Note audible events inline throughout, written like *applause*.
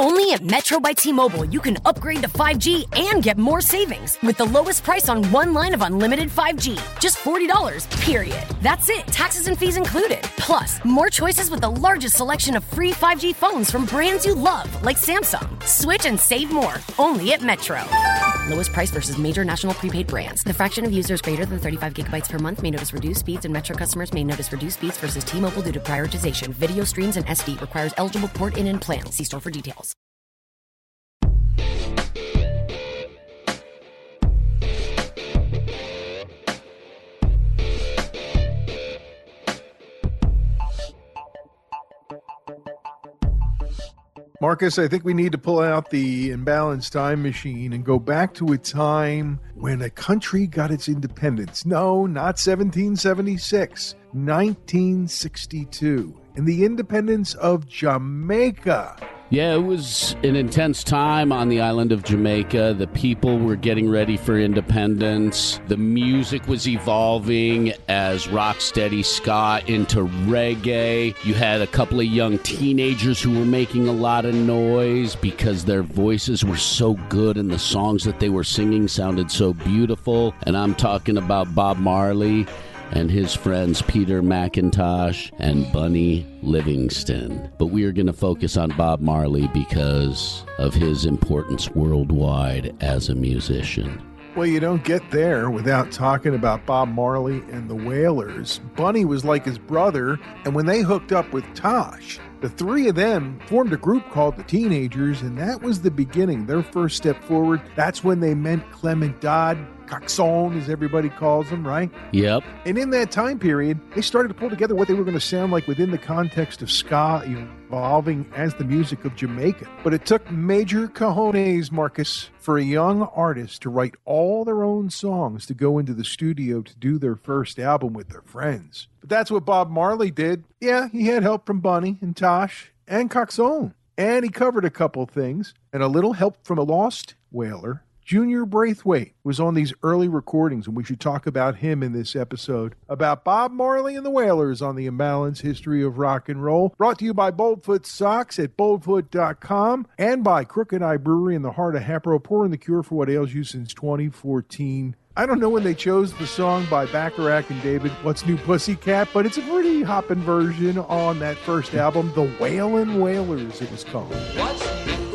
Only at Metro by T Mobile, you can upgrade to 5G and get more savings with the lowest price on one line of unlimited 5G. Just $40, period. That's it, taxes and fees included. Plus, more choices with the largest selection of free 5G phones from brands you love, like Samsung. Switch and save more, only at Metro. Lowest price versus major national prepaid brands. The fraction of users greater than 35 gigabytes per month may notice reduced speeds, and Metro customers may notice reduced speeds versus T Mobile due to prioritization. Video streams and SD requires eligible port in and plan. See store for details. Marcus, I think we need to pull out the imbalanced time machine and go back to a time when a country got its independence. No, not 1776, 1962, and the independence of Jamaica. Yeah, it was an intense time on the island of Jamaica. The people were getting ready for independence. The music was evolving as rocksteady ska into reggae. You had a couple of young teenagers who were making a lot of noise because their voices were so good and the songs that they were singing sounded so beautiful. And I'm talking about Bob Marley and his friends Peter McIntosh and Bunny Livingston. But we are going to focus on Bob Marley because of his importance worldwide as a musician. Well, you don't get there without talking about Bob Marley and the Wailers. Bunny was like his brother, and when they hooked up with Tosh, the three of them formed a group called the Teenagers, and that was the beginning, their first step forward. That's when they met Clement Dodd, Coxsone, as everybody calls them, right? Yep. And in that time period, they started to pull together what they were going to sound like within the context of ska evolving as the music of Jamaica. But it took major cojones, Marcus, for a young artist to write all their own songs to go into the studio to do their first album with their friends. But that's what Bob Marley did. Yeah, he had help from Bunny and Tosh and Coxsone. And he covered a couple things and a little help from a lost Wailer Junior Braithwaite was on these early recordings, and we should talk about him in this episode about Bob Marley and the Wailers on the Imbalance History of Rock and Roll. Brought to you by Boldfoot Socks at boldfoot.com and by Crooked Eye Brewery in the heart of Hatboro, pouring the cure for what ails you since 2014. I don't know when they chose the song by Bacharach and David, What's New Pussycat, but it's a pretty hopping version on that first album, The Wailin' Wailers, it was called. What's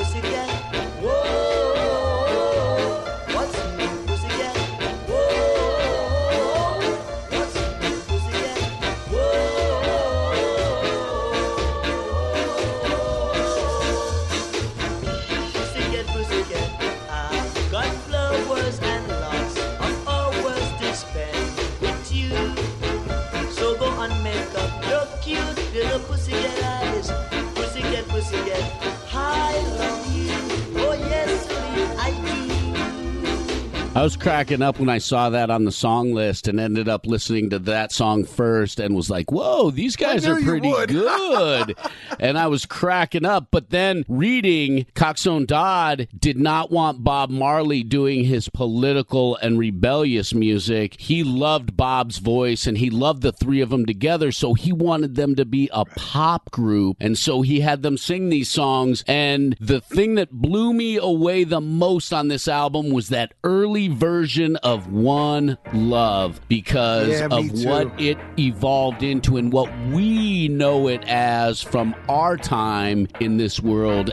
I was cracking up when I saw that on the song list and ended up listening to that song first and was like, whoa, these guys are pretty *laughs* good. and I was cracking up. But then reading Coxsone Dodd did not want Bob Marley doing his political and rebellious music. He loved Bob's voice and he loved the three of them together. So he wanted them to be a pop group. And so he had them sing these songs. And the thing that blew me away the most on this album was that early version of One Love because Yeah, of what it evolved into and what we know it as from our time in this world.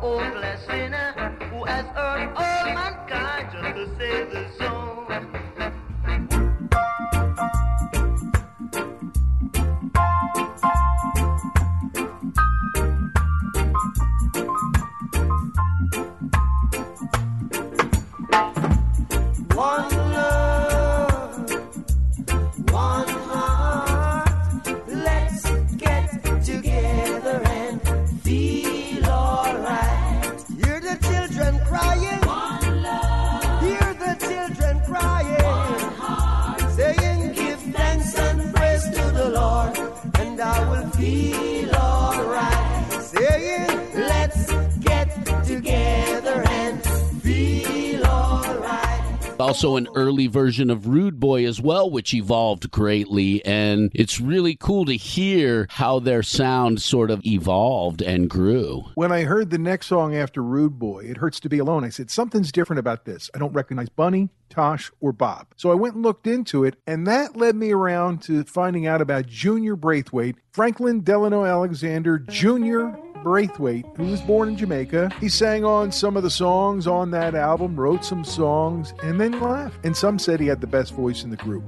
For the sinner who has hurt all mankind just to save the soul? Also, an early version of Rude Boy as well, which evolved greatly. And it's really cool to hear how their sound sort of evolved and grew. When I heard the next song after Rude Boy, It Hurts to Be Alone, I said, Something's different about this. I don't recognize Bunny, Tosh, or Bob. So I went and looked into it, and that led me around to finding out about Junior Braithwaite, Franklin Delano Alexander Jr. Braithwaite, who was born in Jamaica. He sang on some of the songs on that album, wrote some songs, and then left. And some said he had the best voice in the group.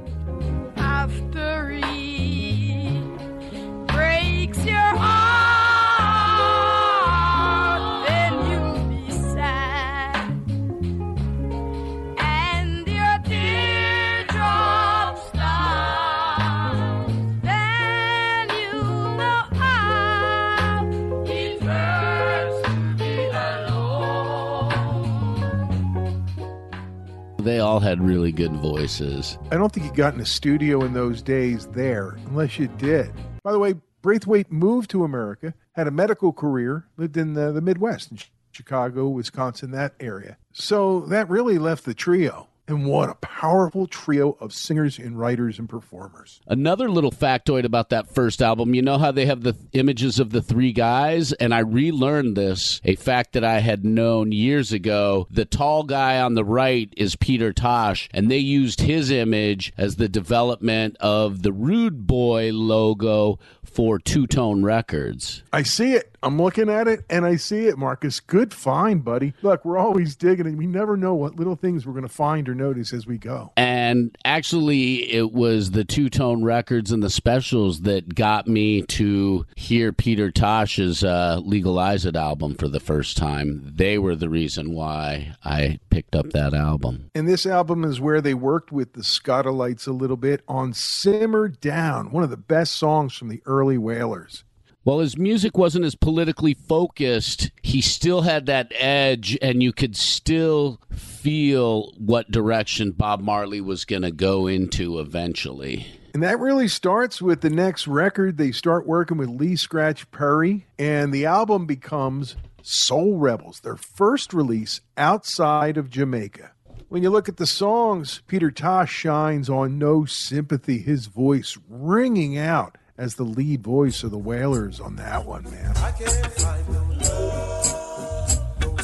They all had really good voices. I don't think you got in a studio in those days there, unless you did. By the way, Braithwaite moved to America, had a medical career, lived in the, the Midwest, in Chicago, Wisconsin, that area. So that really left the trio. And what a powerful trio of singers and writers and performers. Another little factoid about that first album, you know how they have the images of the three guys? And I relearned this, a fact that I had known years ago. The tall guy on the right is Peter Tosh, and they used his image as the development of the Rude Boy logo for Two Tone Records. I see it. I'm looking at it and I see it, Marcus. Good find, buddy. Look, we're always digging and we never know what little things we're going to find or notice as we go. And actually, it was the two tone records and the specials that got me to hear Peter Tosh's uh, Legalize It album for the first time. They were the reason why I picked up that album. And this album is where they worked with the Skatalites a little bit on Simmer Down, one of the best songs from the early Wailers. While his music wasn't as politically focused, he still had that edge, and you could still feel what direction Bob Marley was going to go into eventually. And that really starts with the next record. They start working with Lee Scratch Perry, and the album becomes Soul Rebels, their first release outside of Jamaica. When you look at the songs, Peter Tosh shines on No Sympathy, his voice ringing out as the lead voice of the Wailers on that one, man. No love, no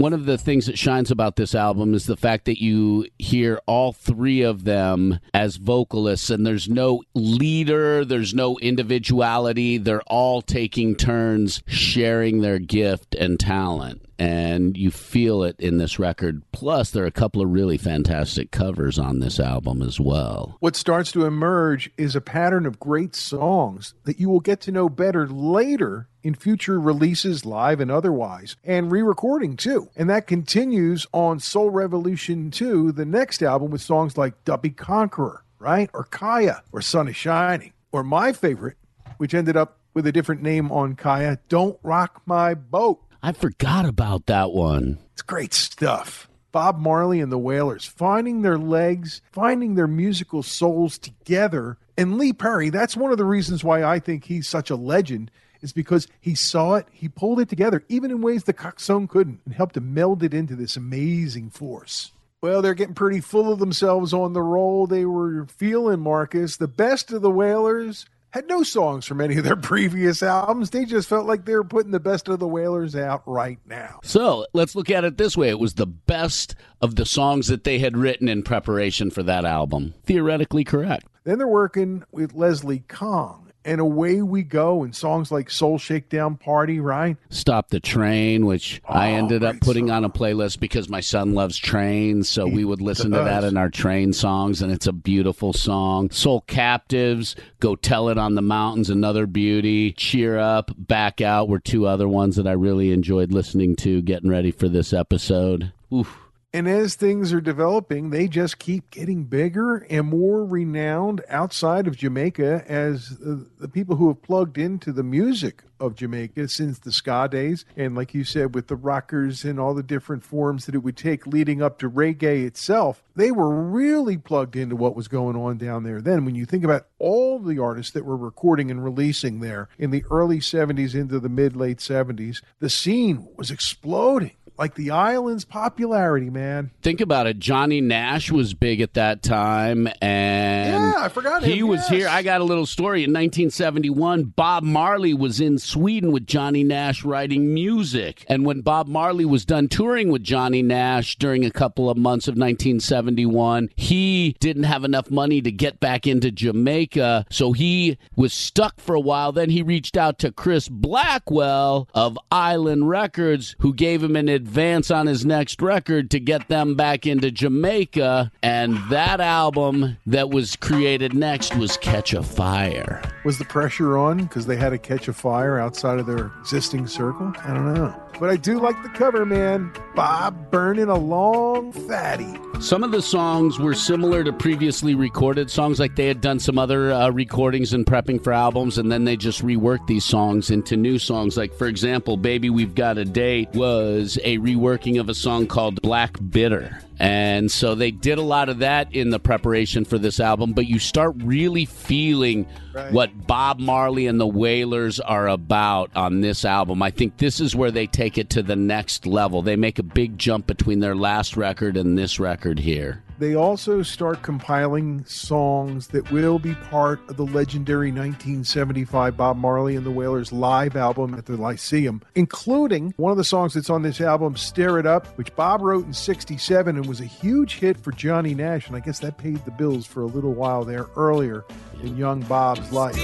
one of the things that shines about this album is the fact that you hear all three of them as vocalists and there's no leader there's no individuality. They're all taking turns sharing their gift and talent and you feel it in this record plus there are a couple of really fantastic covers on this album as well What starts to emerge is a pattern of great songs that you will get to know better later in future releases, live and otherwise, and re recording too. And that continues on Soul Revolution 2, the next album, with songs like Duppy Conqueror, right? Or Kaya, or Sun is Shining. Or my favorite, which ended up with a different name on Kaya, Don't Rock My Boat. I forgot about that one It's great stuff. Bob Marley and the Wailers finding their legs, finding their musical souls together. And Lee Perry, that's one of the reasons why I think he's such a legend, is because he saw it, he pulled it together, even in ways the Coxsone couldn't, and helped to meld it into this amazing force. Well, they're getting pretty full of themselves on the roll they were feeling, Marcus. The best of the Wailers had no songs from any of their *laughs* previous albums. They just felt like they were putting the best of the Wailers out right now. So let's look at it this way. It was the best of the songs that they had written in preparation for that album. Theoretically correct. Then they're working with Leslie Kong. And away we go. And songs like Soul Shakedown Party, right? Stop the Train, which I Oh, ended up putting song. on a playlist because my son loves trains. So we would listen to that in our train songs, and it's a beautiful song. Soul Captives, Go Tell It on the Mountains, another beauty. Cheer Up, Back Out were two other ones that I really enjoyed listening to getting ready for this episode. Oof. And as things are developing, they just keep getting bigger and more renowned outside of Jamaica as uh, the people who have plugged into the music of Jamaica since the ska days. And like you said, with the rockers and all the different forms that it would take leading up to reggae itself, they were really plugged into what was going on down there. Then, when you think about all the artists that were recording and releasing there in the early 70s into the mid late 70s, the scene was exploding. Like the island's popularity, man. Think about it. Johnny Nash was big at that time, and Yeah, I forgot he was yes. here. I got a little story. In 1971, Bob Marley was in Sweden with Johnny Nash writing music, and when Bob Marley was done touring with Johnny Nash during a couple of months of 1971, he didn't have enough money to get back into Jamaica, so he was stuck for a while. Then he reached out to Chris Blackwell of Island Records, who gave him an advance on his next record to get them back into Jamaica. And that album that was created next was Catch a Fire. Was the pressure on because they had to catch a fire outside of their existing circle? I don't know. But I do like the cover, man. Bob burning a long fatty. Some of the songs were similar to previously recorded songs, like they had done some other uh, recordings and prepping for albums, and then they just reworked these songs into new songs. Like, for example, Baby We've Got a Date was a reworking of a song called Black Bitter. And so they did a lot of that in the preparation for this album, but you start really feeling Right. what Bob Marley and the Wailers are about on this album. I think this is where they take it to the next level. They make a big jump between their last record and this record here. They also start compiling songs that will be part of the legendary 1975 Bob Marley and the Wailers live album at the Lyceum, including one of the songs that's on this album, Stir It Up, which Bob wrote in 67 and was a huge hit for Johnny Nash. And I guess that paid the bills for a little while there earlier in young Bob's life.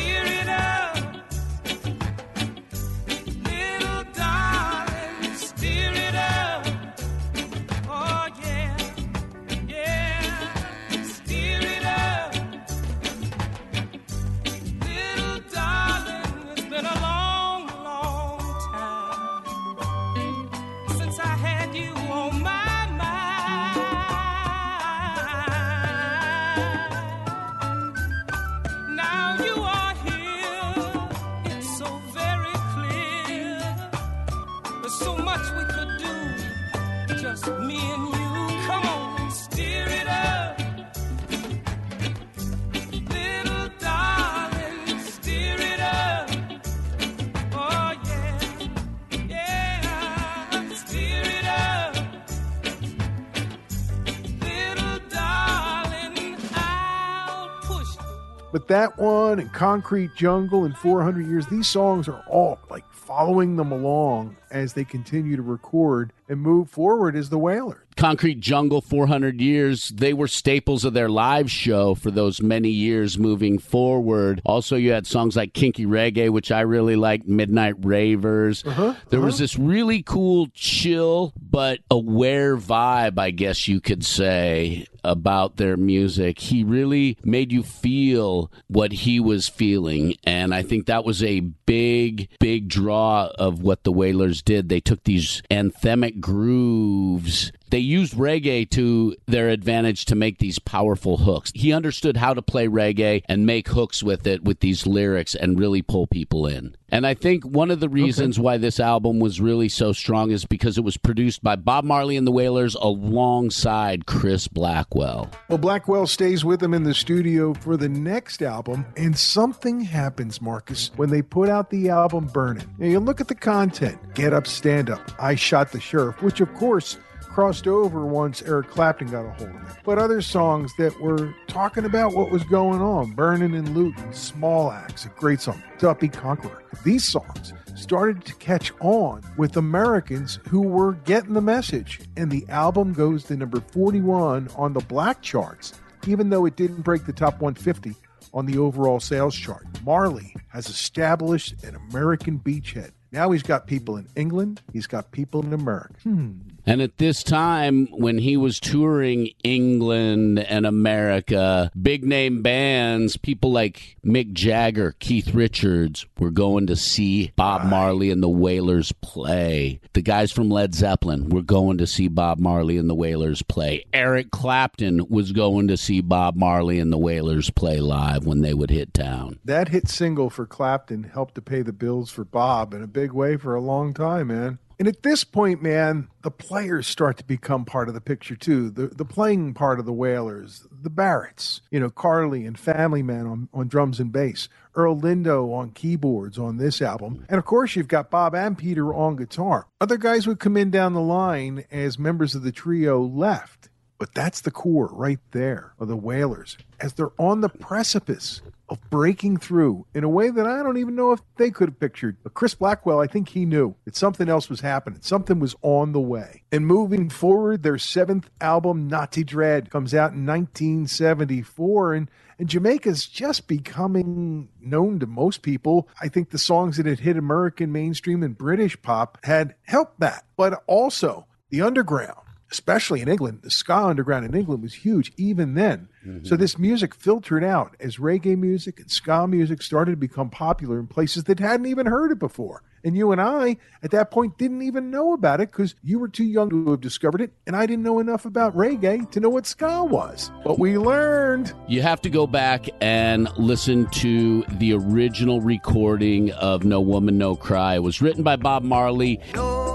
That one and Concrete Jungle and 400 Years, these songs are all like following them along as they continue to record and move forward as the Wailers. Concrete Jungle 400 Years, they were staples of their live show for those many years moving forward. Also, you had songs like Kinky Reggae, which I really liked, Midnight Ravers. Uh-huh, there was uh-huh. this really cool, chill, but aware vibe, I guess you could say, about their music. He really made you feel what he was feeling. And I think that was a big, big draw of what the Wailers did. They took these anthemic grooves. They used reggae to their advantage to make these powerful hooks. He understood how to play reggae and make hooks with it with these lyrics and really pull people in. And I think one of the reasons why this album was really so strong is because it was produced by Bob Marley and the Wailers alongside Chris Blackwell. Well, Blackwell stays with them in the studio for the next album, and something happens, Marcus, when they put out the album Burning. Now, you look at the content Get Up, Stand Up, I Shot the Sheriff, which, of course, crossed over once Eric Clapton got a hold of it. But other songs that were talking about what was going on, Burning and Looting, Small Axe, a great song, Duppy Conqueror. These songs started to catch on with Americans who were getting the message, and the album goes to number 41 on the black charts, even though it didn't break the top 150 on the overall sales chart. Marley has established an American beachhead. Now he's got people in England, he's got people in America. Hmm. And at this time, when he was touring England and America, big name bands, people like Mick Jagger, Keith Richards, were going to see Bob Marley and the Wailers play. The guys from Led Zeppelin were going to see Bob Marley and the Wailers play. Eric Clapton was going to see Bob Marley and the Wailers play live when they would hit town. That hit single for Clapton helped to pay the bills for Bob in a big way for a long time, man. And at this point, man, the players start to become part of the picture too. The the playing part of the Wailers, the Barretts, you know, Carly and Family Man on, on drums and bass, Earl Lindo on keyboards on this album. And of course you've got Bob and Peter on guitar. Other guys would come in down the line as members of the trio left. But that's the core right there of the Wailers as they're on the precipice of breaking through in a way that I don't even know if they could have pictured. But Chris Blackwell, I think he knew that something else was happening. Something was on the way. And moving forward, their seventh album, Natty Dread, comes out in 1974. And, and Jamaica's just becoming known to most people. I think the songs that had hit American mainstream and British pop had helped that. But also, the underground especially in England, the ska underground in England was huge even then. So mm-hmm. this music filtered out as reggae music and ska music started to become popular in places that hadn't even heard it before. And you and I, at that point, didn't even know about it because you were too young to have discovered it, and I didn't know enough about reggae to know what ska was. But we learned. You have to go back and listen to the original recording of No Woman, No Cry. It was written by Bob Marley. No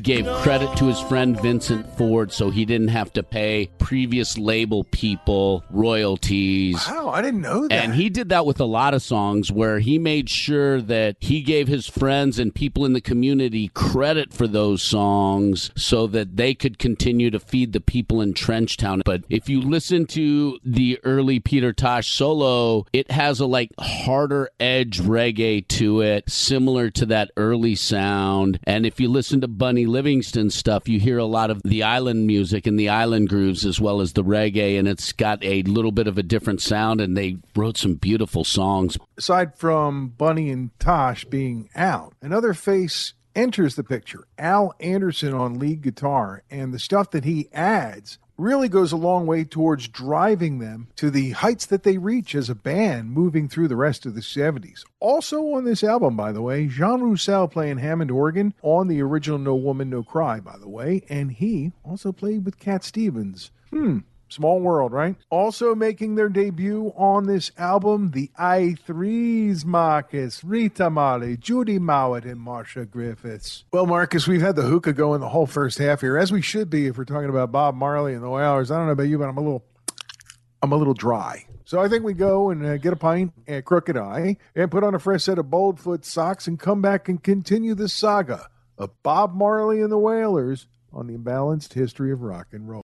gave credit to his friend Vincent Ford so he didn't have to pay previous label people royalties. Wow, I didn't know that. And he did that with a lot of songs where he made sure that he gave his friends and people in the community credit for those songs so that they could continue to feed the people in Trenchtown. But if you listen to the early Peter Tosh solo, it has a like harder edge reggae to it, similar to that early sound. And if you listen to Bunny Livingston stuff, you hear a lot of the island music and the island grooves as well as the reggae, and it's got a little bit of a different sound. And they wrote some beautiful songs. aside from Bunny and Tosh being out, another face enters the picture. Al Anderson on lead guitar, and the stuff that he adds really goes a long way towards driving them to the heights that they reach as a band moving through the rest of the 70s. Also on this album, by the way, Jean Roussel playing Hammond organ on the original No Woman, No Cry, by the way, and he also played with Cat Stevens. Hmm. Small world, right? Also making their debut on this album, the I3s, Marcus, Rita Marley, Judy Mowat, and Marcia Griffiths. Well, Marcus, we've had the hookah going the whole first half here, as we should be if we're talking about Bob Marley and the Wailers. I don't know about you, but I'm a little, I'm a little dry. So I think we go and uh, get a pint at Crooked Eye and put on a fresh set of Boldfoot socks and come back and continue the saga of Bob Marley and the Wailers on the imbalanced history of rock and roll.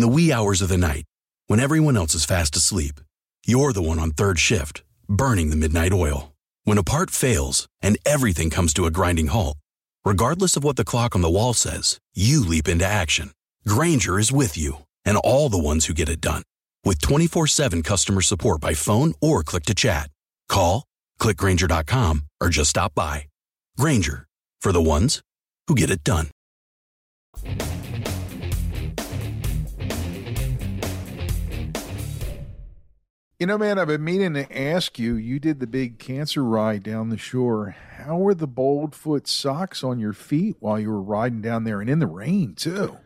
In the wee hours of the night, when everyone else is fast asleep, you're the one on third shift, burning the midnight oil. When a part fails and everything comes to a grinding halt, regardless of what the clock on the wall says, you leap into action. Grainger is with you and all the ones who get it done. With 24 7 customer support by phone or click to chat, call, clickgrainger.com, or just stop by. Grainger, for the ones who get it done. You know, man, I've been meaning to ask you. You did the big cancer ride down the shore. How were the Boldfoot socks on your feet while you were riding down there and in the rain, too?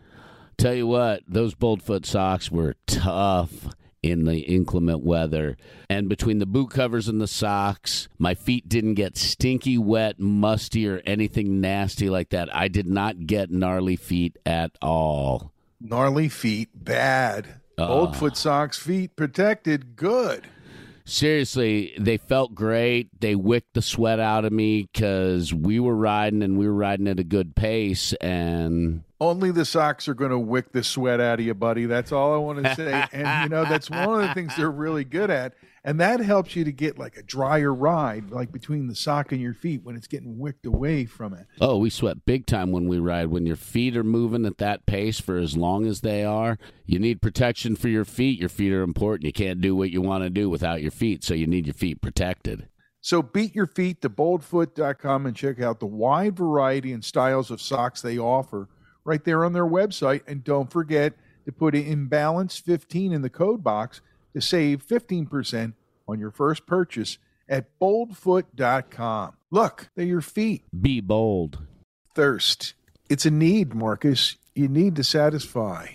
Tell you what, those Boldfoot socks were tough in the inclement weather. And between the boot covers and the socks, my feet didn't get stinky, wet, musty, or anything nasty like that. I did not get gnarly feet at all. Gnarly feet, bad. Boldfoot socks, feet protected, good. Seriously, they felt great. They wicked the sweat out of me because we were riding and we were riding at a good pace. And Only the socks are going to wick the sweat out of you, buddy. That's all I want to say. *laughs* and, you know, that's one of the things they're really good at. And that helps you to get like a drier ride, like between the sock and your feet when it's getting wicked away from it. oh, we sweat big time when we ride. When your feet are moving at that pace for as long as they are, you need protection for your feet. Your feet are important. You can't do what you want to do without your feet. So you need your feet protected. So beat your feet to boldfoot.com and check out the wide variety and styles of socks they offer right there on their website. And don't forget to put imbalance 15 in the code box to save 15% on your first purchase at boldfoot.com. Look, they're your feet. Be bold. Thirst. It's a need, Marcus. You need to satisfy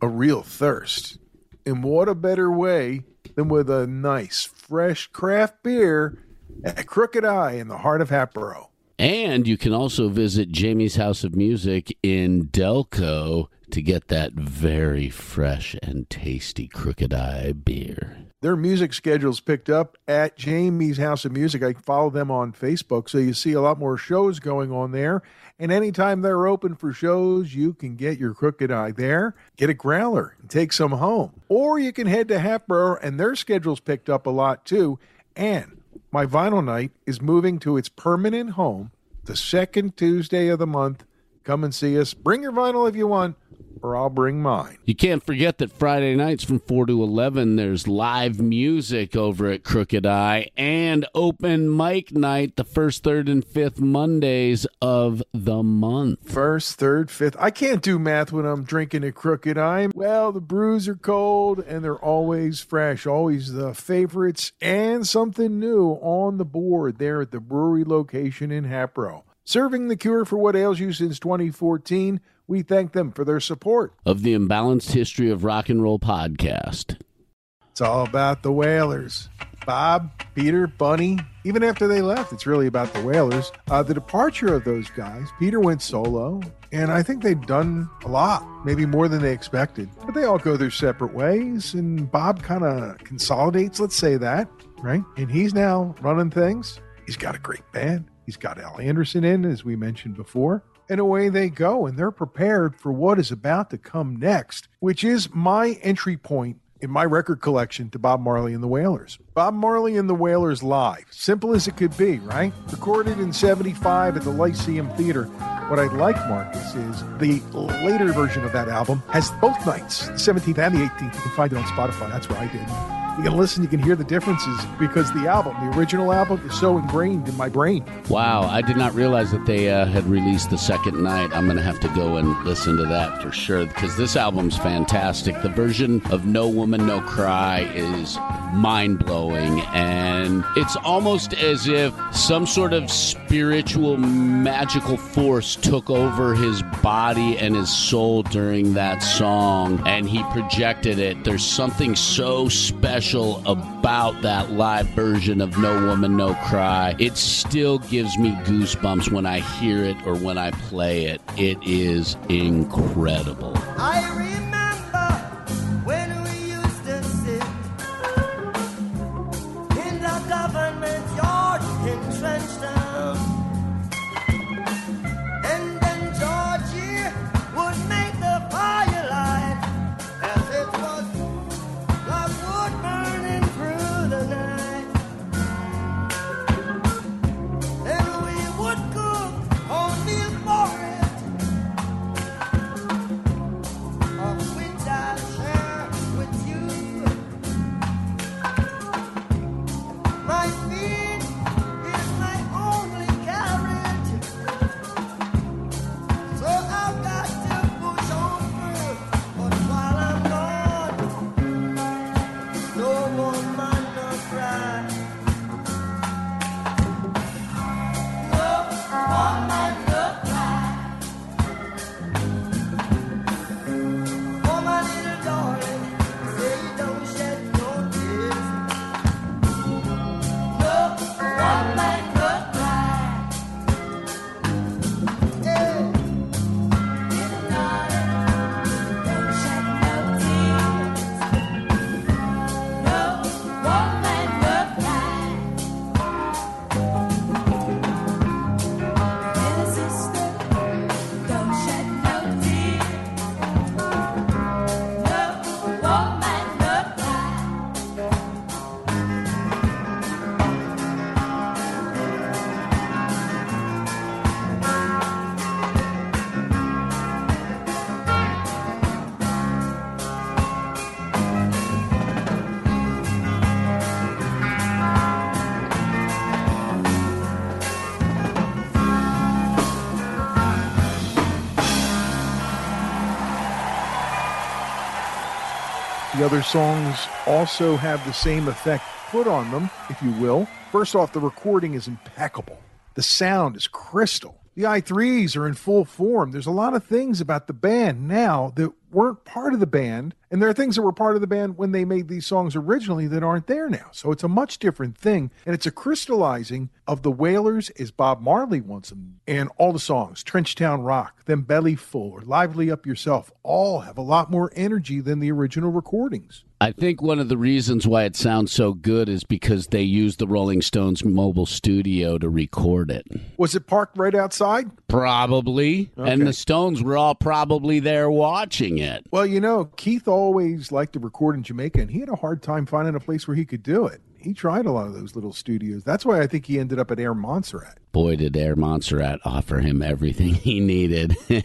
a real thirst. And what a better way than with a nice, fresh craft beer at Crooked Eye in the heart of Hatboro. And you can also visit Jamie's House of Music in Delco to get that very fresh and tasty Crooked Eye beer. Their music schedule's picked up at Jamie's House of Music. I follow them on Facebook, so you see a lot more shows going on there. And anytime they're open for shows, you can get your Crooked Eye there, get a growler, and take some home. Or you can head to Hatboro, and their schedule's picked up a lot too. And my vinyl night is moving to its permanent home the second Tuesday of the month. Come and see us. Bring your vinyl if you want, or I'll bring mine. You can't forget that Friday nights from 4 to 11, there's live music over at Crooked Eye and open mic night the first, third, and fifth Mondays of the month. First, third, fifth. I can't do math when I'm drinking a crooked eye. Well, the brews are cold and they're always fresh, always the favorites and something new on the board there at the brewery location in Hatboro. Serving the cure for what ails you since 2014, we thank them for their support. Of the Imbalanced History of Rock and Roll podcast. It's all about the Wailers. Bob, Peter, Bunny. Even after they left, it's really about the Wailers. Uh, the departure of those guys, Peter went solo, and I think they've done a lot, maybe more than they expected. But they all go their separate ways, and Bob kind of consolidates, let's say that, right? And he's now running things. He's got a great band. He's got Al Anderson in, as we mentioned before. And away they go, and they're prepared for what is about to come next, which is my entry point in my record collection to Bob Marley and the Wailers. Bob Marley and the Wailers live. Simple as it could be, right? Recorded in 75 at the Lyceum Theater. What I like, Marcus, is the later version of that album has both nights, the 17th and the 18th. You can find it on Spotify. That's where I did. You can listen, you can hear the differences because the album, the original album, is so ingrained in my brain. Wow, I did not realize that they uh, had released the second night. I'm going to have to go and listen to that for sure because this album's fantastic. The version of No Woman, No Cry is mind blowing, and it's almost as if some sort of spiritual, magical force took over his body and his soul during that song, and he projected it. There's something so special about that live version of No Woman, No Cry. It still gives me goosebumps when I hear it or when I play it. It is incredible. Other songs also have the same effect put on them, if you will. First off, the recording is impeccable. The sound is crystal. The i3s are in full form. There's a lot of things about the band now that weren't part of the band, and there are things that were part of the band when they made these songs originally that aren't there now. So it's a much different thing, and it's a crystallizing of the Wailers as Bob Marley wants them. And all the songs, Trenchtown Rock, then Belly Full, or Lively Up Yourself, all have a lot more energy than the original recordings. I think one of the reasons why it sounds so good is because they used the Rolling Stones mobile studio to record it. Was it parked right outside? Probably. Okay. And the Stones were all probably there watching it. Well, you know, Keith always liked to record in Jamaica, and he had a hard time finding a place where he could do it. He tried a lot of those little studios. That's why I think he ended up at Air Montserrat. Boy, did Air Montserrat offer him everything *laughs* he needed. *laughs*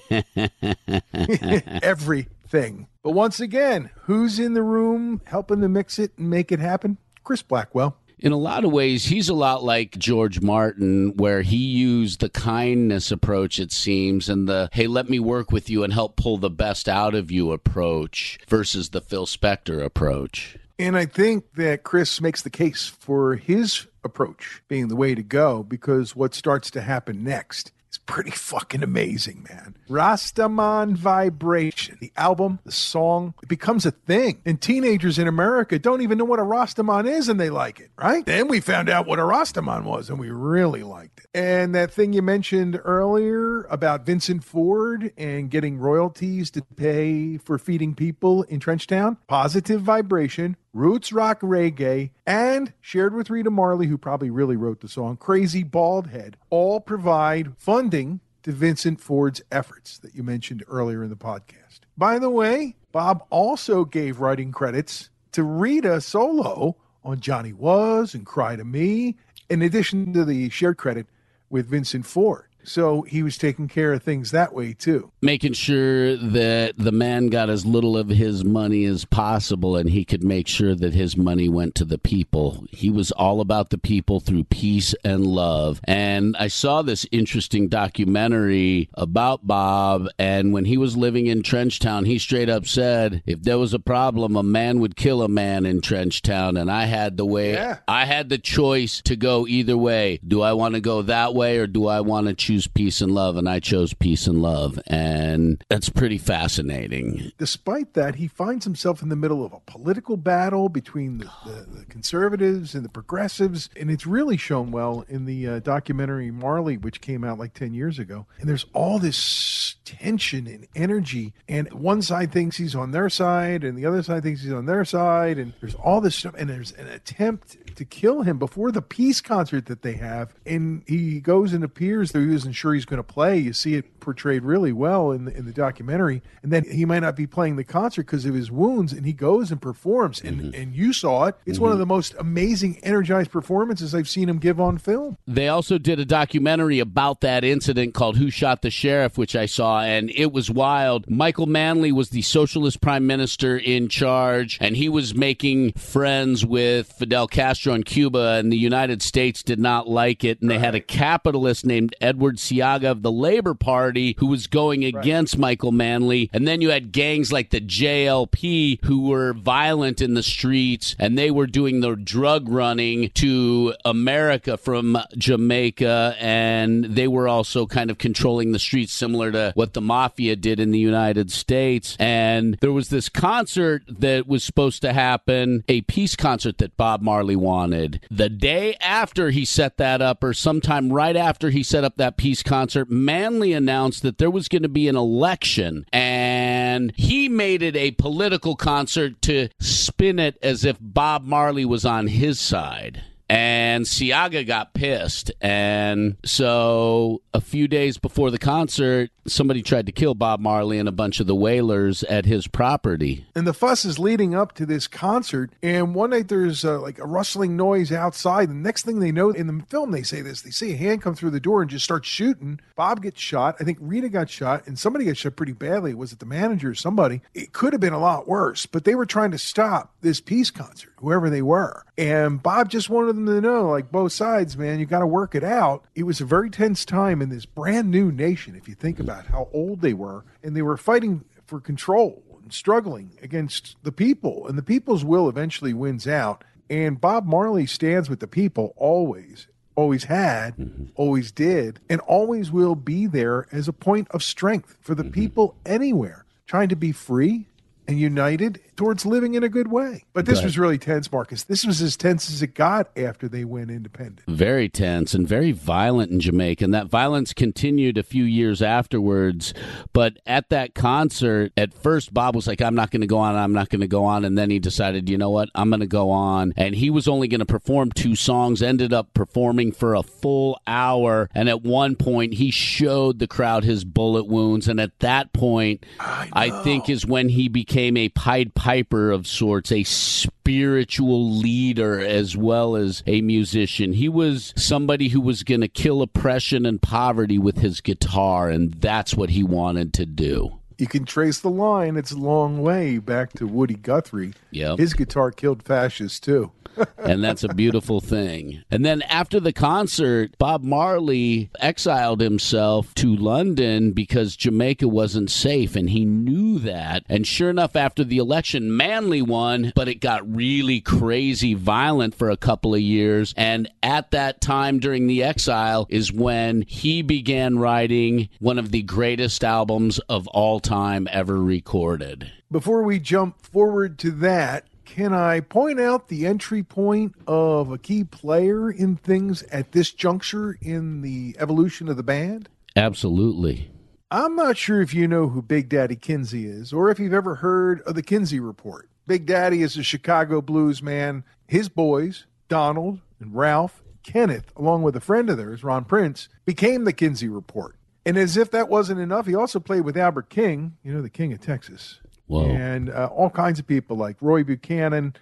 Everything. But once again, who's in the room helping to mix it and make it happen? Chris Blackwell. In a lot of ways, he's a lot like George Martin, where he used the kindness approach, it seems, and the, hey, let me work with you and help pull the best out of you approach versus the Phil Spector approach. And I think that Chris makes the case for his approach being the way to go because what starts to happen next pretty fucking amazing, man. Rastaman Vibration, the album, the song, it becomes a thing. And teenagers in America don't even know what a Rastaman is and they like it, right? Then we found out what a Rastaman was and we really liked it. And that thing you mentioned earlier about Vincent Ford and getting royalties to pay for feeding people in Trenchtown, positive vibration, roots rock reggae, and shared with Rita Marley, who probably really wrote the song, Crazy Bald Head, all provide funding to Vincent Ford's efforts that you mentioned earlier in the podcast. By the way, Bob also gave writing credits to Rita solo on Johnny Was and Cry to Me, in addition to the shared credit with Vincent Ford. So he was taking care of things that way too. Making sure that the man got as little of his money as possible and he could make sure that his money went to the people. He was all about the people through peace and love. And I saw this interesting documentary about Bob. And when he was living in Trenchtown, he straight up said, if there was a problem, a man would kill a man in Trenchtown. And I had the way, Yeah. I had the choice to go either way. Do I want to go that way or do I want to choose peace and love? And I chose peace and love. And that's pretty fascinating. Despite that, he finds himself in the middle of a political battle between the, the, the conservatives and the progressives. And it's really shown well in the uh, documentary Marley, which came out like 10 years ago. And there's all this tension and energy. And one side thinks he's on their side, and the other side thinks he's on their side. And there's all this stuff. And there's an attempt to kill him before the peace concert that they have. And he goes and appears, though he isn't sure he's going to play. You see it portrayed really well in the, in the documentary. And then he might not be playing the concert because of his wounds, and he goes and performs. And, mm-hmm. and you saw it. It's one of the mm-hmm. most amazing, energized performances I've seen him give on film. They also did a documentary about that incident called Who Shot the Sheriff, which I saw, and it was wild. Michael Manley was the socialist prime minister in charge, and he was making friends with Fidel Castro in Cuba, and the United States did not like it. And they had a capitalist named Edward Seaga of the Labor Party who was going against Michael Manley. And then you had gangs like the JLP who were violent in the streets, and they were doing the drug running to America from Jamaica, and they were also kind of controlling the streets, similar to what the mafia did in the United States. And there was this concert that was supposed to happen, a peace concert that Bob Marley wanted. The day after he set that up, or sometime right after he set up that peace concert, Manley announced that there was going to be an election, and he made it a political concert to spin it as if Bob Marley was on his side. And Seaga got pissed. And so a few days before the concert, somebody tried to kill Bob Marley and a bunch of the Wailers at his property. And the fuss is leading up to this concert. And one night there's uh, like a rustling noise outside. The next thing they know, in the film, they say this. They see a hand come through the door and just start shooting. Bob gets shot. I think Rita got shot, and somebody got shot pretty badly. Was it the manager or somebody? It could have been a lot worse, but they were trying to stop this peace concert, whoever they were. And Bob just wanted them to know, like both sides, man, you got to work it out. It was a very tense time in this brand new nation, if you think about how old they were, and they were fighting for control and struggling against the people, and the people's will eventually wins out. And Bob Marley stands with the people always, always had, mm-hmm. always did, and always will be there as a point of strength for the mm-hmm. people anywhere trying to be free and united towards living in a good way. But this Right. was really tense, Markus. This was as tense as it got after they went independent. very tense and very violent in Jamaica. And that violence continued a few years afterwards. But at that concert, at first, Bob was like, I'm not going to go on, I'm not going to go on. And then he decided, you know what, I'm going to go on. And he was only going to perform two songs, ended up performing for a full hour. And at one point, he showed the crowd his bullet wounds. And at that point, I, think is when he became a Pied Piper of sorts, a spiritual leader as well as a musician. He was somebody who was going to kill oppression and poverty with his guitar, and that's what he wanted to do. You can trace the line. It's a long way back to Woody Guthrie. Yep. His guitar killed fascists too. And that's a beautiful thing. And then after the concert, Bob Marley exiled himself to London because Jamaica wasn't safe, and he knew that. And sure enough, after the election, Manley won, but it got really crazy violent for a couple of years. And at that time during the exile is when he began writing one of the greatest albums of all time ever recorded. Before we jump forward to that, can I point out the entry point of a key player in things at this juncture in the evolution of the band? Absolutely. I'm not sure if you know who Big Daddy Kinsey is or if you've ever heard of the Kinsey Report. Big Daddy is a Chicago blues man. His boys, Donald and Ralph, Kenneth, along with a friend of theirs, Ron Prince, became the Kinsey Report. And as if that wasn't enough, he also played with Albert King, you know, the King of Texas Whoa. and uh, all kinds of people like Roy Buchanan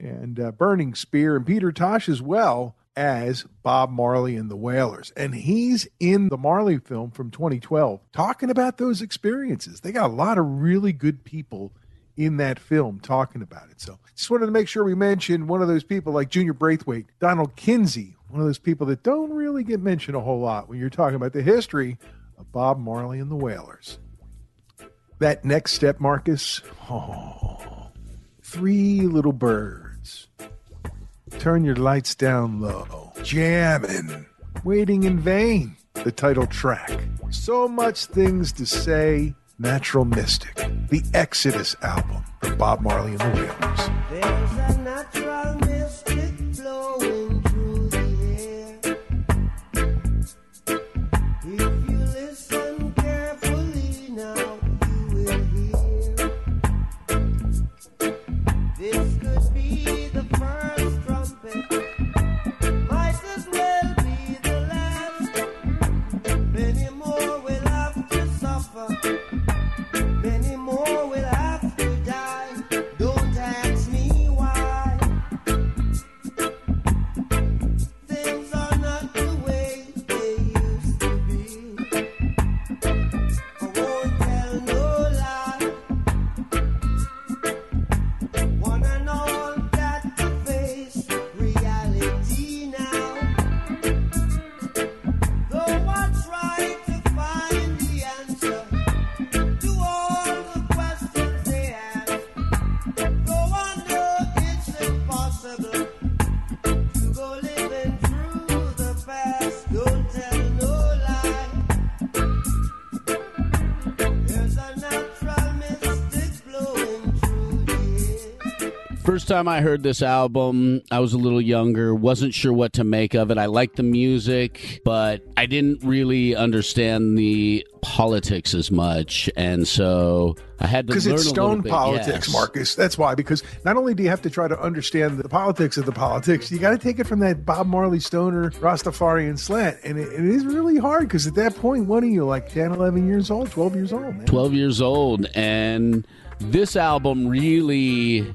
and uh, Burning Spear and Peter Tosh as well as Bob Marley and the Wailers. And he's in the Marley film from 2012 talking about those experiences. They got a lot of really good people in that film talking about it. So just wanted to make sure we mentioned one of those people like Junior Braithwaite, Donald Kinsey, one of those people that don't really get mentioned a whole lot when you're talking about the history of Bob Marley and the Wailers. That next step, Markus. Oh, three little birds. Turn your lights down low. Jamming. Waiting in vain. The title track. So much things to say. Natural Mystic. The Exodus album from Bob Marley and the Wailers. First time I heard this album, I was a little younger, wasn't sure what to make of it. I liked the music, but I didn't really understand the politics as much, and so I had to Because learn it's a little stone politics, Yes. Markus. That's why. Because not only do you have to try to understand the politics of the politics, you got to take it from that Bob Marley stoner Rastafarian slant. And it, it is really hard because at that point, what are you, like 10, 11 years old, 12 years old, man? 12 years old and this album really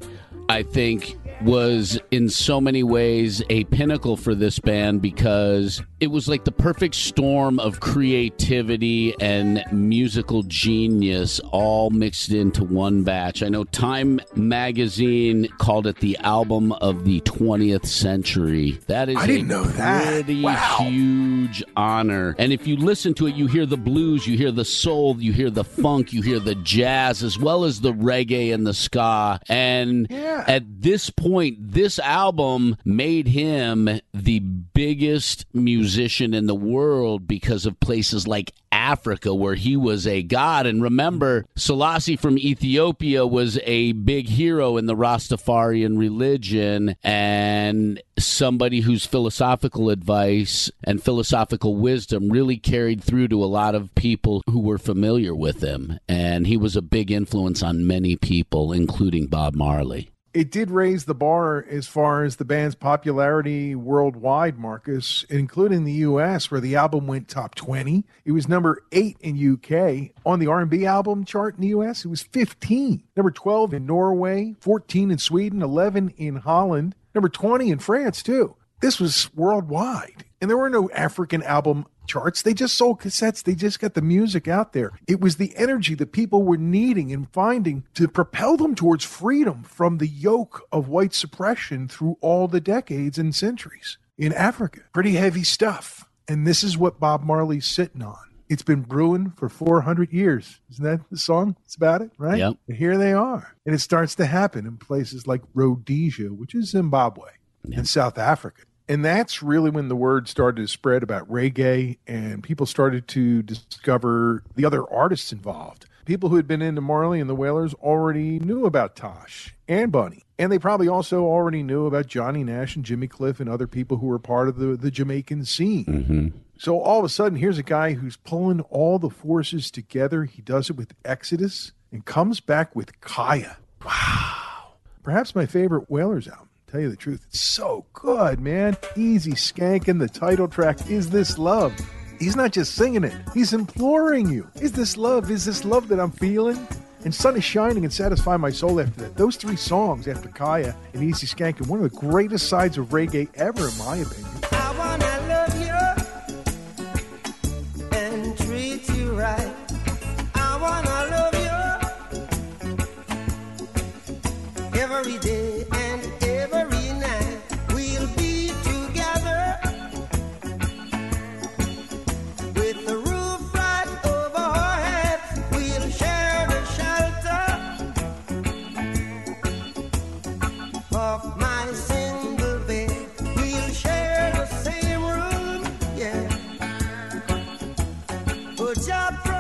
i think was in so many ways a pinnacle for this band because it was like the perfect storm of creativity and musical genius all mixed into one batch. I know Time magazine called it the album of the 20th century. That is I didn't a know that. pretty Wow. huge honor. And if you listen to it, you hear the blues, you hear the soul, you hear the funk, you hear the jazz, as well as the reggae and the ska. And Yeah. at this point, this album made him the biggest musician in the world because of places like Africa, where he was a god. And remember, Selassie from Ethiopia was a big hero in the Rastafarian religion and somebody whose philosophical advice and philosophical wisdom really carried through to a lot of people who were familiar with him. And he was a big influence on many people, including Bob Marley. It did raise the bar as far as the band's popularity worldwide, Markus, including the U.S., where the album went top 20. It was number eight in UK. On the R&B album chart in the U.S., it was 15. Number 12 in Norway, 14 in Sweden, 11 in Holland, number 20 in France, too. This was worldwide. And there were no African album charts. They just sold cassettes. They just got the music out there. It was the energy that people were needing and finding to propel them towards freedom from the yoke of white suppression through all the decades and centuries in Africa. Pretty heavy stuff. And this is what Bob Marley's sitting on. It's been brewing for 400 years. Isn't that the song? It's about it, right? Yep. And here they are. And it starts to happen in places like Rhodesia, which is Zimbabwe, and South Africa. And that's really when the word started to spread about reggae and people started to discover the other artists involved. People who had been into Marley and the Wailers already knew about Tosh and Bunny. And they probably also already knew about Johnny Nash and Jimmy Cliff and other people who were part of the, the Jamaican scene. Mm-hmm. So all of a sudden, here's a guy who's pulling all the forces together. He does it with Exodus and comes back with Kaya. Wow. Perhaps my favorite Wailers album. Tell you the truth, it's so good, man. Easy skanking. The title track, Is This Love? He's not just singing it, he's imploring you. Is this love? Is this love that I'm feeling? And Sun is Shining and Satisfy My Soul after that. Those three songs after Kaya and Easy Skanking, one of the greatest sides of reggae ever, in my opinion. I wanna But just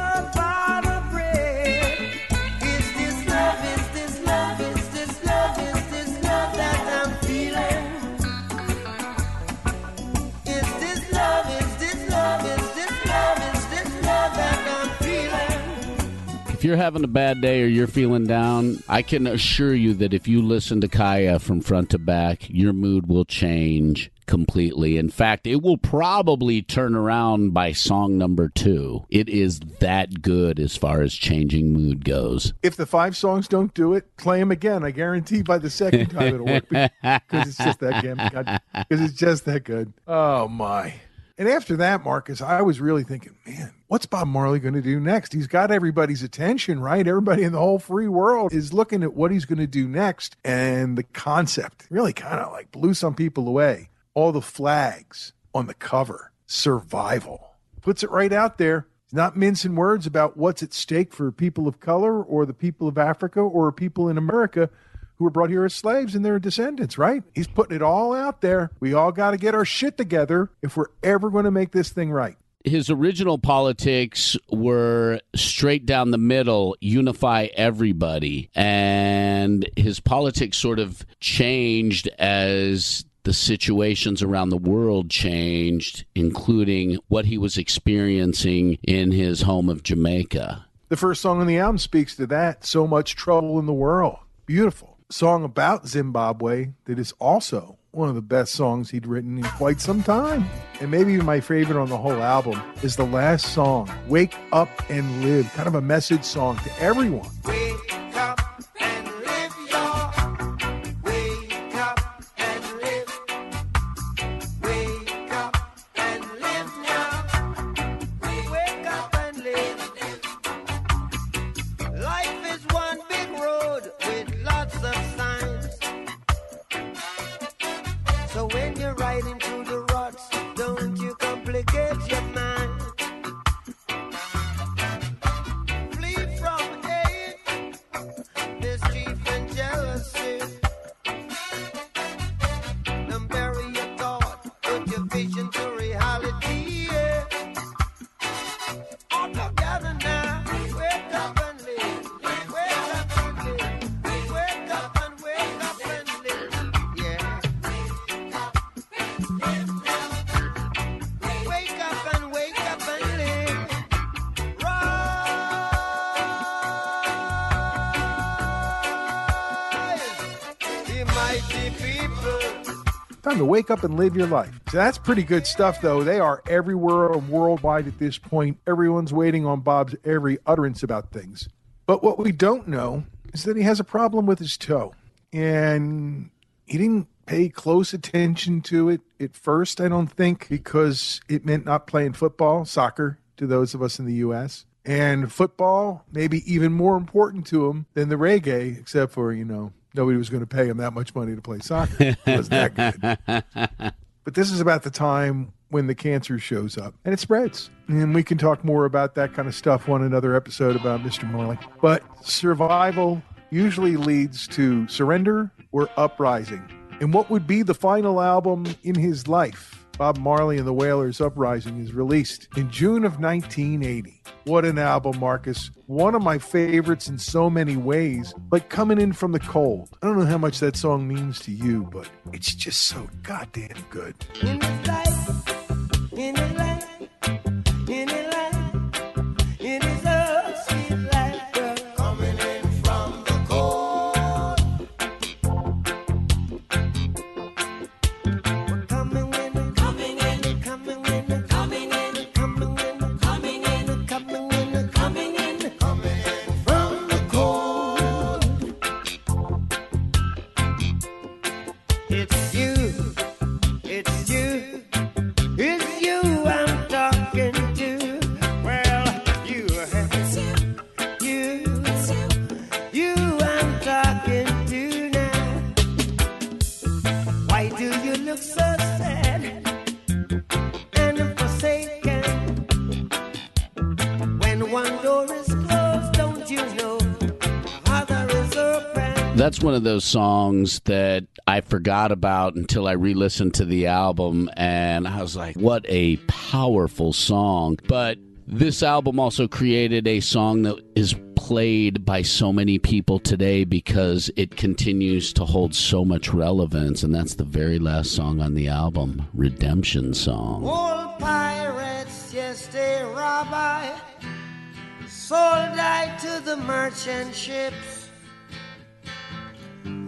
you're having a bad day or you're feeling down, I can assure you that if you listen to Kaya from front to back, your mood will change completely. In fact, it will probably turn around by song number two. It is that good as far as changing mood goes. If the five songs don't do it, play them again. I guarantee by the second time it'll work because *laughs* it's just that good. Because it's just that good. Oh my! And after that, Markus, I was really thinking, man, what's Bob Marley going to do next? He's got everybody's attention, right? Everybody in the whole free world is looking at what he's going to do next, and the concept really kind of like blew some people away. All the flags on the cover, survival, puts it right out there. He's not mincing words about what's at stake for people of color or the people of Africa or people in America who were brought here as slaves and their descendants, right? He's putting it all out there. We all got to get our shit together if we're ever going to make this thing right. his original politics were straight down the middle, unify everybody. And his politics sort of changed as the situations around the world changed, including what he was experiencing in his home of Jamaica. The first song on the album speaks to that. So much trouble in the world. Beautiful. Song about Zimbabwe that is also one of the best songs he'd written in quite some time. And maybe my favorite on the whole album is the last song, Wake Up and Live, kind of a message song to everyone. Wake up and live your life. So that's pretty good stuff, though. They are everywhere worldwide at this point. Everyone's waiting on Bob's every utterance about things. But what we don't know is that he has a problem with his toe. And he didn't pay close attention to it at first, I don't think, because it meant not playing football, soccer to those of us in the U.S. And football, maybe even more important to him than the reggae, except for, you know, nobody was going to pay him that much money to play soccer. It wasn't that good. *laughs* But this is about the time when the cancer shows up and it spreads. And we can talk more about that kind of stuff on another episode about Mr. Marley. But survival usually leads to surrender or uprising. And what would be the final album in his life? Bob Marley and the Wailers Uprising is released in June of 1980. What an album, Markus. One of my favorites in so many ways, like coming in from the cold. I don't know how much that song means to you, but it's just so goddamn good. One of those songs that I forgot about until I re listened to the album, and I was like, what a powerful song. But this album also created a song that is played by so many people today because it continues to hold so much relevance, and that's the very last song on the album, Redemption Song. Old pirates, yes, they rob. Sold I to the merchant ships.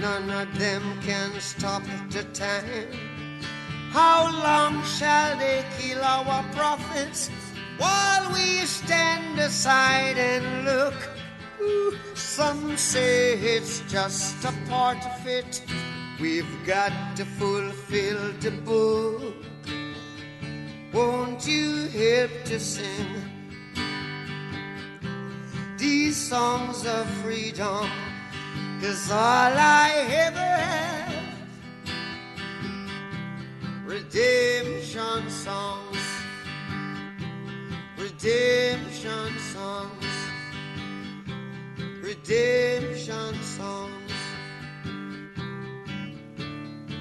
none of them can stop the time. How long shall they kill our prophets while we stand aside and look? Ooh, Some say it's just a part of it. We've got to fulfill the book. Won't you help to sing these songs of freedom? Cause all I ever have redemption songs, redemption songs, redemption songs.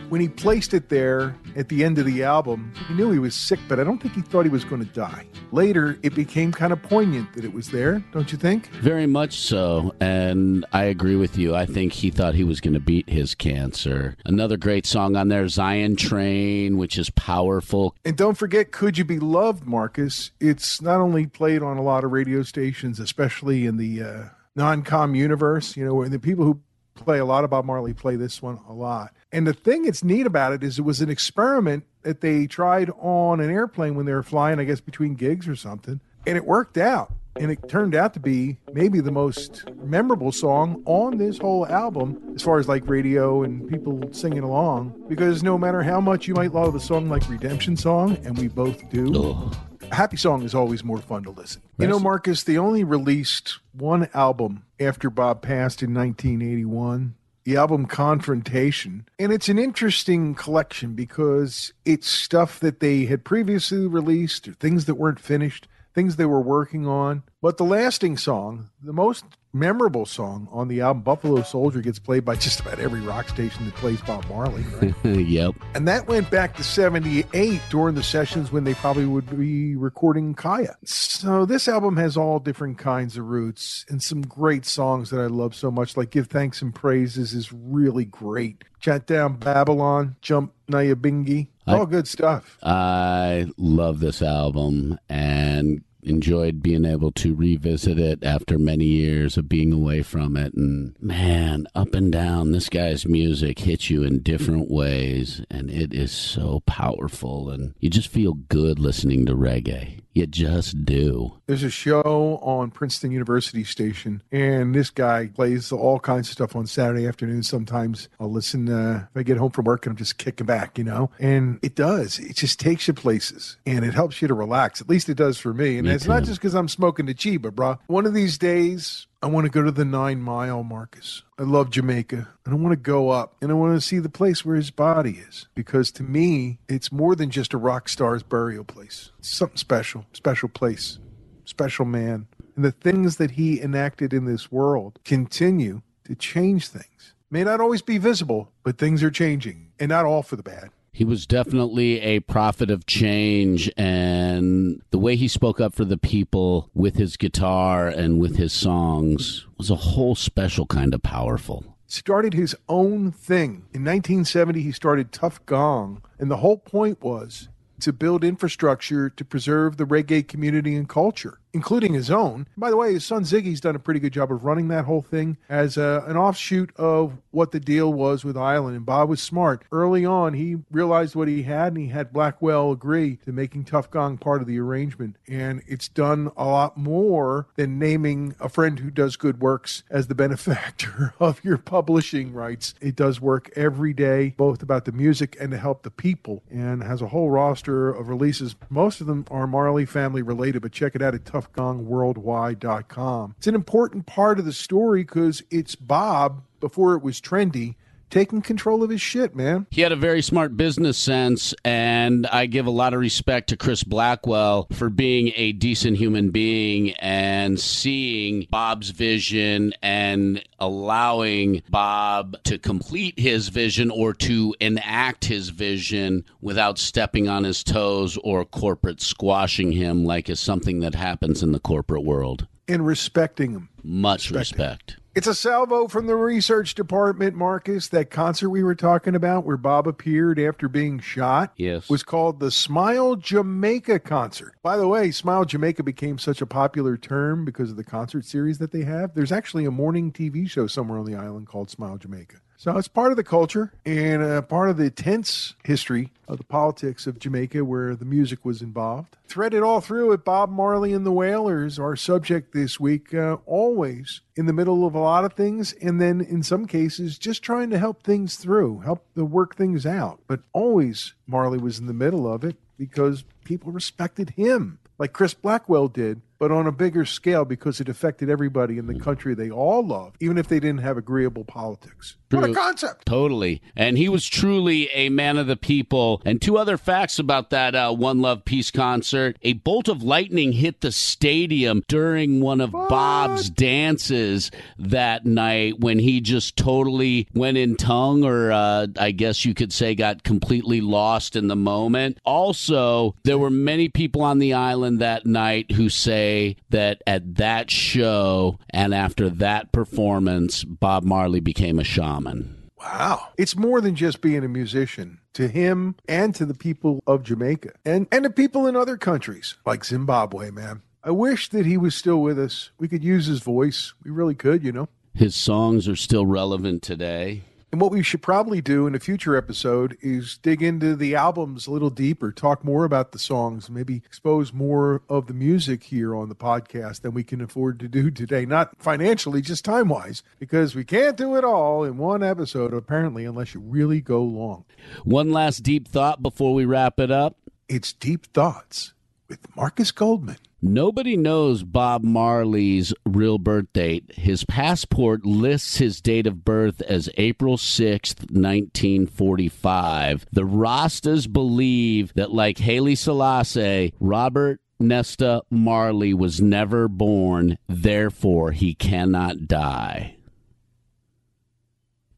When he placed it there at the end of the album, he knew he was sick, but I don't think he thought he was going to die. Later, it became kind of poignant that it was there, don't you think? Very much so. And I agree with you. I think he thought he was going to beat his cancer. Another great song on there, Zion Train, which is powerful. And don't forget, Could You Be Loved, Markus? It's not only played on a lot of radio stations, especially in the uh, non com universe, you know, where the people who play a lot Bob Marley play this one a lot. And the thing that's neat about it is it was an experiment that they tried on an airplane when they were flying, I guess, between gigs or something. And it worked out. And it turned out to be maybe the most memorable song on this whole album, as far as like radio and people singing along. Because no matter how much you might love a song like Redemption Song, and we both do, a happy song is always more fun to listen. You know, Markus, they only released one album after Bob passed in 1981. The album Confrontation. And it's an interesting collection because it's stuff that they had previously released or things that weren't finished, things they were working on. But the lasting song, the most memorable song on the album, Buffalo Soldier, gets played by *laughs* just about every rock station that plays Bob Marley. Right? *laughs* yep. And that went back to 78 during the sessions when they probably would be recording Kaya. So this album has all different kinds of roots and some great songs that I love so much, like Give Thanks and Praises is really great. Chant Down Babylon, Jump Nyabingi, all good stuff. I love this album and enjoyed being able to revisit it after many years of being away from it. And man, up and down, this guy's music hits you in different ways, and it is so powerful. And you just feel good listening to reggae. You just do. There's a show on Princeton University Station, and this guy plays all kinds of stuff on Saturday afternoons. Sometimes I'll listen uh, if I get home from work and I'm just kicking back, you know. And it does. It just takes you places, and it helps you to relax. At least it does for me. And Me it's not just because I'm smoking the Chiba, bro. One of these days, I want to go to the Nine Mile, Markus. I love Jamaica, and I want to go up, and I want to see the place where his body is, because to me, it's more than just a rock star's burial place. It's something special, special place, special man, and the things that he enacted in this world continue to change things. May not always be visible, but things are changing, and not all for the bad. He was definitely a prophet of change, and the way he spoke up for the people with his guitar and with his songs was a whole special kind of powerful. started his own thing. In 1970, he started Tuff Gong, and the whole point was to build infrastructure to preserve the reggae community and culture, including his own. By the way, his son Ziggy's done a pretty good job of running that whole thing as a, an offshoot of what the deal was with Island. And Bob was smart. Early on, he realized what he had, and he had Blackwell agree to making Tuff Gong part of the arrangement. And it's done a lot more than naming a friend who does good works as the *laughs* benefactor of your publishing rights. It does work every day, both about the music and to help the people, and has a whole roster of releases. Most of them are Marley family related, but check it out at tuffgongworldwide.com. It's an important part of the story because it's Bob, before it was trendy, taking control of his shit, man. He had a very smart business sense, and I give a lot of respect to Chris Blackwell for being a decent human being and seeing Bob's vision and allowing Bob to complete his vision or to enact his vision without stepping on his toes or corporate squashing him like is something that happens in the corporate world. And respecting him. Much Respect respect. It's a salvo from the research department, Markus. That concert we were talking about where Bob appeared after being shot Yes. was called the Smile Jamaica concert. By the way, Smile Jamaica became such a popular term because of the concert series that they have. There's actually a morning TV show somewhere on the island called Smile Jamaica. So it's part of the culture and uh, part of the tense history of the politics of Jamaica where the music was involved. Threaded all through it, Bob Marley and the Wailers, our subject this week, uh, always in the middle of a lot of things, and then in some cases, just trying to help things through, help to work things out. But always Marley was in the middle of it because people respected him, like Chris Blackwell did, but on a bigger scale because it affected everybody in the country they all loved, even if they didn't have agreeable politics. What a concept! Totally. And he was truly a man of the people. And two other facts about that uh, One Love Peace concert. A bolt of lightning hit the stadium during one of Bob's dances that night when he just totally went in tongue, or uh, I guess you could say got completely lost in the moment. Also, there were many people on the island that night who say that at that show and after that performance, Bob Marley became a shaman. Wow. It's more than just being a musician. To him and to the people of Jamaica and, and to people in other countries like Zimbabwe, man. I wish that he was still with us. We could use his voice. We really could, you know. His songs are still relevant today. And what we should probably do in a future episode is dig into the albums a little deeper, talk more about the songs, maybe expose more of the music here on the podcast than we can afford to do today. Not financially, just time wise, because we can't do it all in one episode, apparently, unless you really go long. One last deep thought before we wrap it up. It's Deep Thoughts with Markus Goldman. Nobody knows Bob Marley's real birth date. His passport lists his date of birth as April 6th, 1945. The Rastas believe that, like Haile Selassie, Robert Nesta Marley was never born, therefore he cannot die.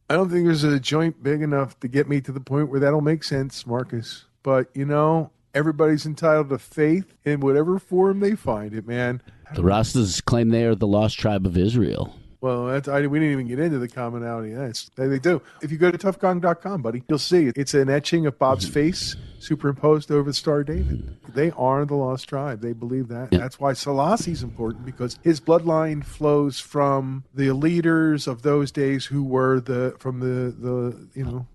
I don't think there's a joint big enough to get me to the point where that'll make sense, Markus. But, you know, everybody's entitled to faith in whatever form they find it, man. The Rastas claim they are the lost tribe of Israel. Well, that's, I, we didn't even get into the commonality. That's, they, they do. If you go to tuffgong.com, buddy, you'll see it. It's an etching of Bob's hmm. face superimposed over the Star David. Hmm. They are the lost tribe. They believe that. Yeah. That's why Selassie's important because his bloodline flows from the leaders of those days who were the from the the you know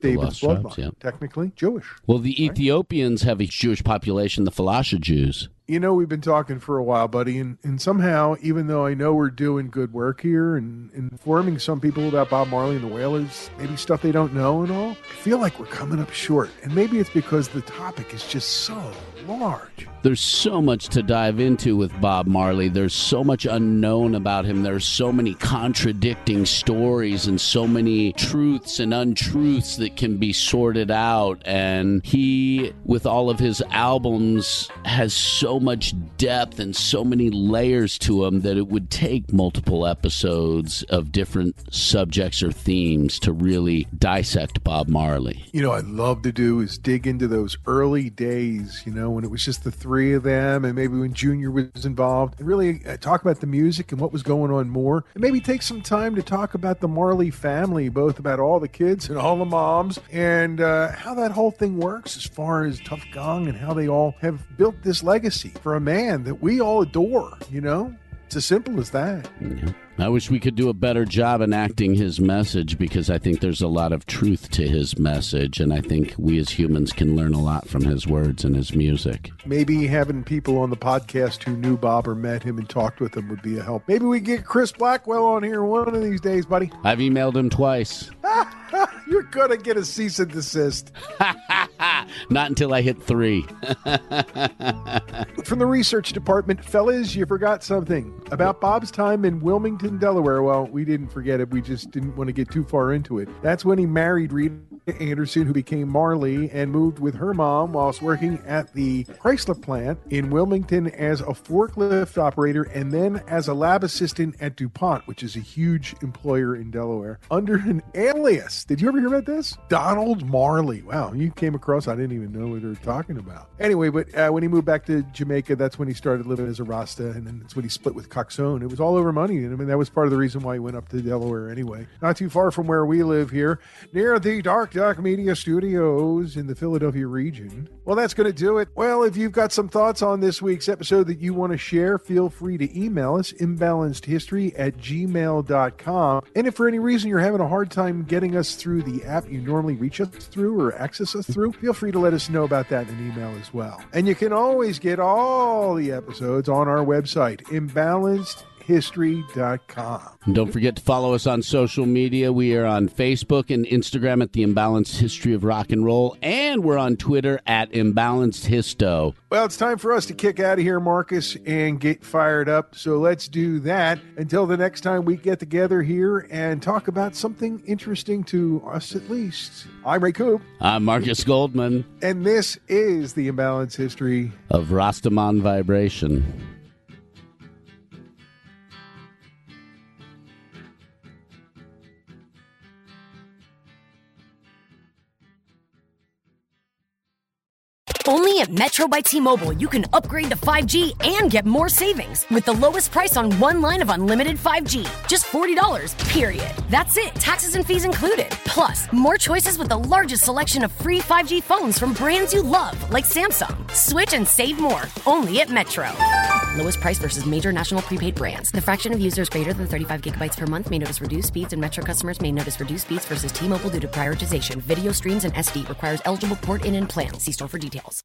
David's bloodline, yeah. technically Jewish. Well, the Ethiopians have a Jewish population, the Falasha Jews. You know, we've been talking for a while, buddy, and, and somehow, even though I know we're doing good work here and informing some people about Bob Marley and the Wailers, maybe stuff they don't know and all, I feel like we're coming up short. And maybe it's because the topic is just so large. There's so much to dive into with Bob Marley. There's so much unknown about him. There's so many contradicting stories and so many truths and untruths that can be sorted out. And he, with all of his albums, has so much depth and so many layers to him that it would take multiple episodes of different subjects or themes to really dissect Bob Marley. You know, I'd love to do is dig into those early days, you know, when it was just the three of them, and maybe when Junior was involved, and really uh, talk about the music and what was going on more. And maybe take some time to talk about the Marley family, both about all the kids and all the moms, and uh, how that whole thing works as far as Tuff Gong and how they all have built this legacy for a man that we all adore, you know? It's as simple as that. Yeah. I wish we could do a better job enacting his message because I think there's a lot of truth to his message, and I think we as humans can learn a lot from his words and his music. Maybe having people on the podcast who knew Bob or met him and talked with him would be a help. Maybe we get Chris Blackwell on here one of these days, buddy. *laughs* I've emailed him twice. You're gonna get a cease and desist. *laughs* Not until I hit three. *laughs* From the research department, fellas, you forgot something about Bob's time in Wilmington, Delaware. Well, we didn't forget it. We just didn't want to get too far into it. That's when he married Rita Anderson, who became Marley, and moved with her mom whilst working at the Chrysler plant in Wilmington as a forklift operator and then as a lab assistant at DuPont, which is a huge employer in Delaware, under an alias. Did you ever hear about this? Donald Marley. Wow, you came across, I didn't even know what they were talking about. Anyway, but uh, when he moved back to Jamaica, that's when he started living as a Rasta, and then that's when he split with Coxsone. It was all over money. And I mean, that was part of the reason why he went up to Delaware anyway. Not too far from where we live here, near the Dark Duck Media Studios in the Philadelphia region. Well, that's going to do it. Well, if you've got some thoughts on this week's episode that you want to share, feel free to email us, imbalancedhistory at gmail.com. And if for any reason you're having a hard time getting us through the app you normally reach us through or access us through, feel free to let us know about that in an email as well. And you can always get all the episodes on our website, imbalancedhistory.com. And don't forget to follow us on social media. We are on Facebook and Instagram at The Imbalanced History of Rock and Roll, and we're on Twitter at Imbalanced Histo. Well, it's time for us to kick out of here, Markus, and get fired up. So let's do that until the next time we get together here and talk about something interesting to us at least. I'm Ray Coop, I'm Markus Goldman and this is the Imbalance History. of Rastaman Vibration. Only at Metro by T-Mobile, you can upgrade to 5G and get more savings with the lowest price on one line of unlimited 5G. Just $40, period. That's it, taxes and fees included. Plus, more choices with the largest selection of free 5G phones from brands you love, like Samsung. Switch and save more, only at Metro. Lowest price versus major national prepaid brands. The fraction of users greater than 35 gigabytes per month may notice reduced speeds, and Metro customers may notice reduced speeds versus T-Mobile due to prioritization. Video streams and SD requires eligible port in and plan. See store for details.